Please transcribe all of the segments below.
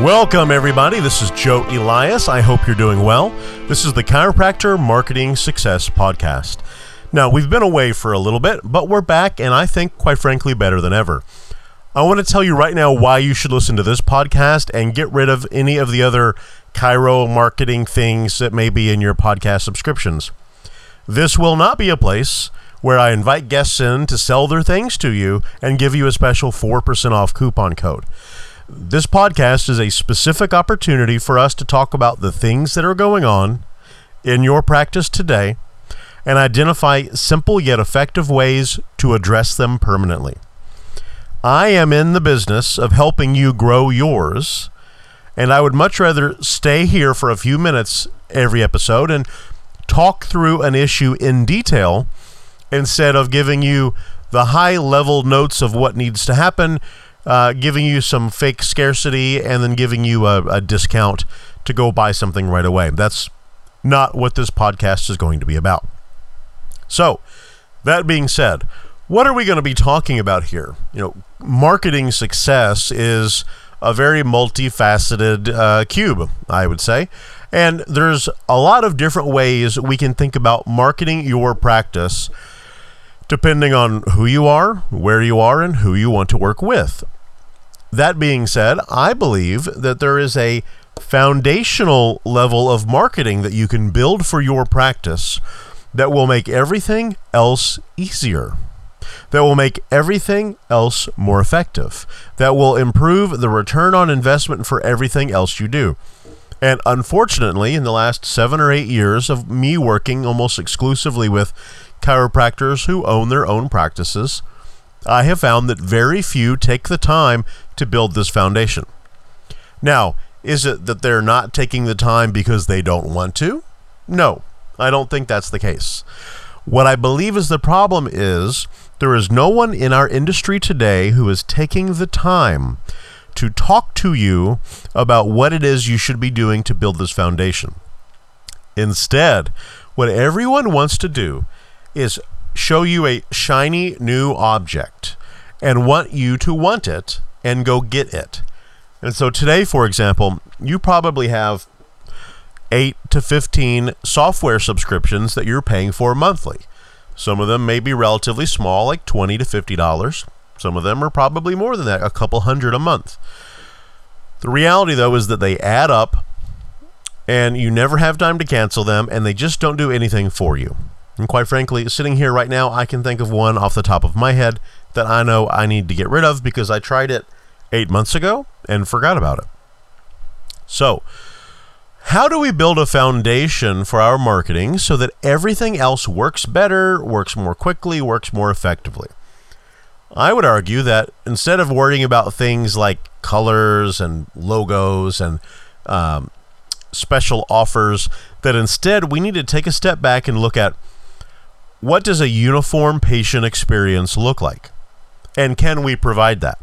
Welcome, everybody. This is Joe Elias. I hope you're doing well. This is the Chiropractor Marketing Success Podcast. Now, we've been away for a little bit, but we're back, and I think, quite frankly, better than ever. I want to tell you right now why you should listen to this podcast and get rid of any of the other Chiro marketing things that may be in your podcast subscriptions. This will not be a place where I invite guests in to sell their things to you and give you a special 4% off coupon code. This podcast is a specific opportunity for us to talk about the things that are going on in your practice today and identify simple yet effective ways to address them permanently. I am in the business of helping you grow yours, and I would much rather stay here for a few minutes every episode and talk through an issue in detail instead of giving you the high level notes of what needs to happen uh, giving you some fake scarcity and then giving you a, a discount to go buy something right away. That's not what this podcast is going to be about. So, that being said, what are we going to be talking about here? You know, marketing success is a very multifaceted uh, cube, I would say. And there's a lot of different ways we can think about marketing your practice depending on who you are, where you are, and who you want to work with. That being said, I believe that there is a foundational level of marketing that you can build for your practice that will make everything else easier. That will make everything else more effective. That will improve the return on investment for everything else you do. And unfortunately, in the last seven or eight years of me working almost exclusively with chiropractors who own their own practices, I have found that very few take the time to build this foundation. Now, is it that they're not taking the time because they don't want to? No, I don't think that's the case. What I believe is the problem is there is no one in our industry today who is taking the time to talk to you about what it is you should be doing to build this foundation. Instead, what everyone wants to do is show you a shiny new object and want you to want it and go get it. And so today, for example, you probably have 8 to 15 software subscriptions that you're paying for monthly. Some of them may be relatively small, like 20 to $50. Some of them are probably more than that, a couple hundred a month. The reality, though, is that they add up and you never have time to cancel them and they just don't do anything for you. And quite frankly, sitting here right now, I can think of one off the top of my head that I know I need to get rid of because I tried it eight months ago and forgot about it. So, how do we build a foundation for our marketing so that everything else works better, works more quickly, works more effectively? I would argue that instead of worrying about things like colors and logos and um, special offers, that instead we need to take a step back and look at what does a uniform patient experience look like? And can we provide that?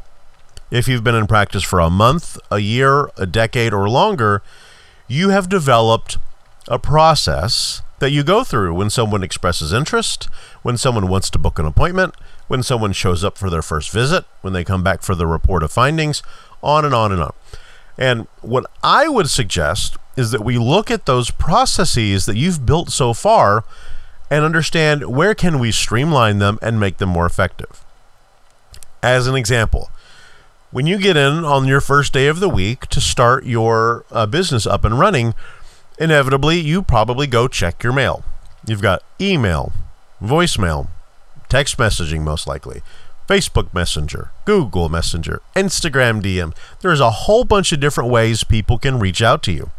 If you've been in practice for a month, a year, a decade, or longer, you have developed a process that you go through when someone expresses interest, when someone wants to book an appointment, when someone shows up for their first visit, when they come back for the report of findings, on and on and on. And what I would suggest is that we look at those processes that you've built so far and understand where can we streamline them and make them more effective. As an example, when you get in on your first day of the week to start your uh, business up and running, inevitably you probably go check your mail. You've got email, voicemail, text messaging, most likely, Facebook Messenger, Google Messenger, Instagram DM. There's a whole bunch of different ways people can reach out to you.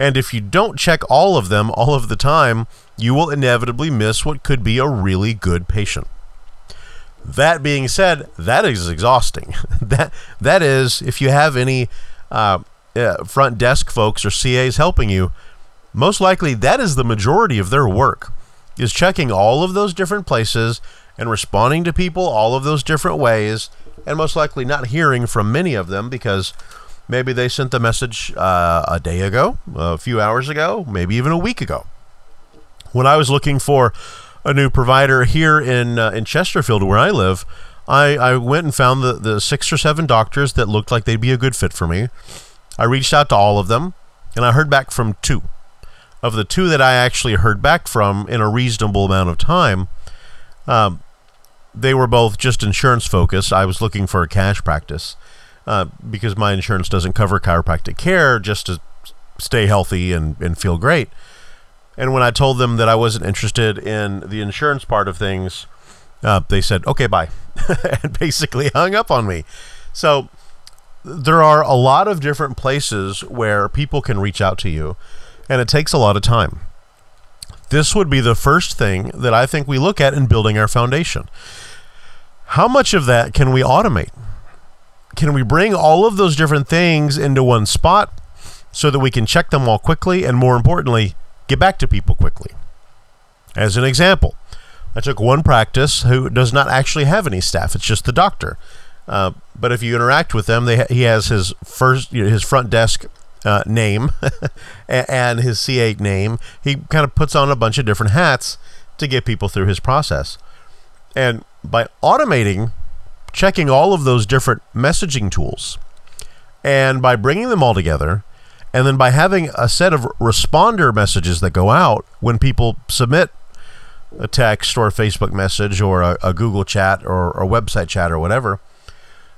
And if you don't check all of them all of the time, you will inevitably miss what could be a really good patient. That being said, that is exhausting. that that is, if you have any uh, uh, front desk folks or CAs helping you, most likely that is the majority of their work is checking all of those different places and responding to people all of those different ways, and most likely not hearing from many of them because maybe they sent the message uh, a day ago, a few hours ago, maybe even a week ago when I was looking for a new provider here in uh, in Chesterfield, where I live, I, I went and found the, the six or seven doctors that looked like they'd be a good fit for me. I reached out to all of them, and I heard back from two. Of the two that I actually heard back from in a reasonable amount of time, um, they were both just insurance focused. I was looking for a cash practice uh, because my insurance doesn't cover chiropractic care just to stay healthy and, and feel great. And when I told them that I wasn't interested in the insurance part of things, uh, they said, okay, bye. and basically hung up on me. So there are a lot of different places where people can reach out to you, and it takes a lot of time. This would be the first thing that I think we look at in building our foundation. How much of that can we automate? Can we bring all of those different things into one spot so that we can check them all quickly and, more importantly, get back to people quickly? As an example, I took one practice who does not actually have any staff, it's just the doctor. Uh, but if you interact with them, they, he has his first you know, his front desk uh, name and his CA name. He kind of puts on a bunch of different hats to get people through his process. And by automating, checking all of those different messaging tools, and by bringing them all together, and then by having a set of responder messages that go out when people submit a text or a Facebook message or a, a Google chat or a website chat or whatever,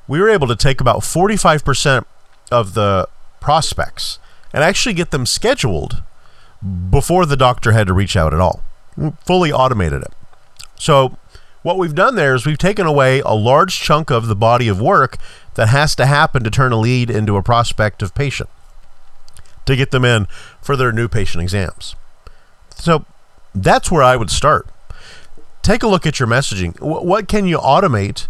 we were able to take about 45% of the prospects and actually get them scheduled before the doctor had to reach out at all. Fully automated it. So, what we've done there is we've taken away a large chunk of the body of work that has to happen to turn a lead into a prospective patient to get them in for their new patient exams. So, that's where I would start. Take a look at your messaging. What can you automate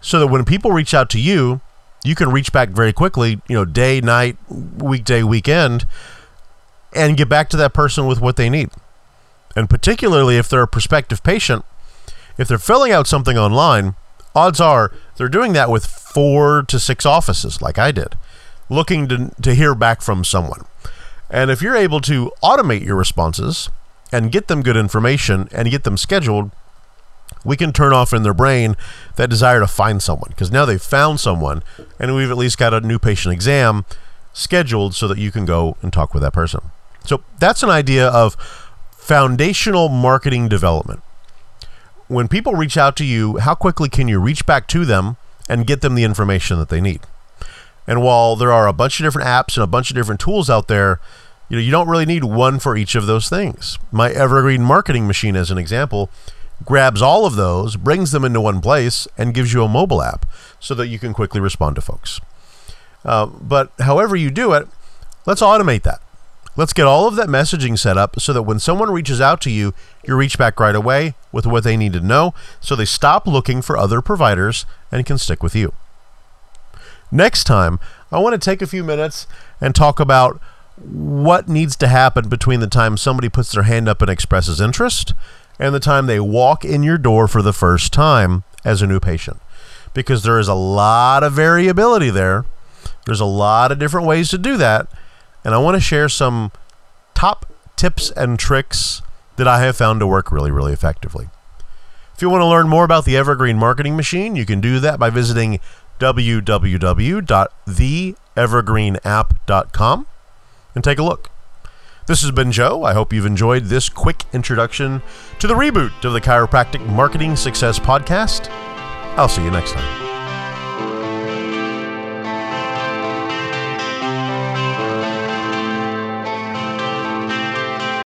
so that when people reach out to you, you can reach back very quickly, you know, day, night, weekday, weekend, and get back to that person with what they need. And particularly if they're a prospective patient, if they're filling out something online, odds are they're doing that with four to six offices, like I did, looking to, to hear back from someone. And if you're able to automate your responses and get them good information and get them scheduled, we can turn off in their brain that desire to find someone because now they've found someone and we've at least got a new patient exam scheduled so that you can go and talk with that person. So that's an idea of foundational marketing development. When people reach out to you, how quickly can you reach back to them and get them the information that they need? And while there are a bunch of different apps and a bunch of different tools out there, you know, you don't really need one for each of those things. My Evergreen marketing machine as an example grabs all of those, brings them into one place, and gives you a mobile app so that you can quickly respond to folks. Uh, but however you do it, let's automate that. Let's get all of that messaging set up so that when someone reaches out to you, you reach back right away with what they need to know so they stop looking for other providers and can stick with you. Next time, I want to take a few minutes and talk about what needs to happen between the time somebody puts their hand up and expresses interest and the time they walk in your door for the first time as a new patient. Because there is a lot of variability there. There's a lot of different ways to do that. And I want to share some top tips and tricks that I have found to work really, really effectively. If you want to learn more about the Evergreen Marketing Machine, you can do that by visiting www.theevergreenapp.com and take a look. This has been Joe. I hope you've enjoyed this quick introduction to the reboot of the Chiropractic Marketing Success Podcast. I'll see you next time.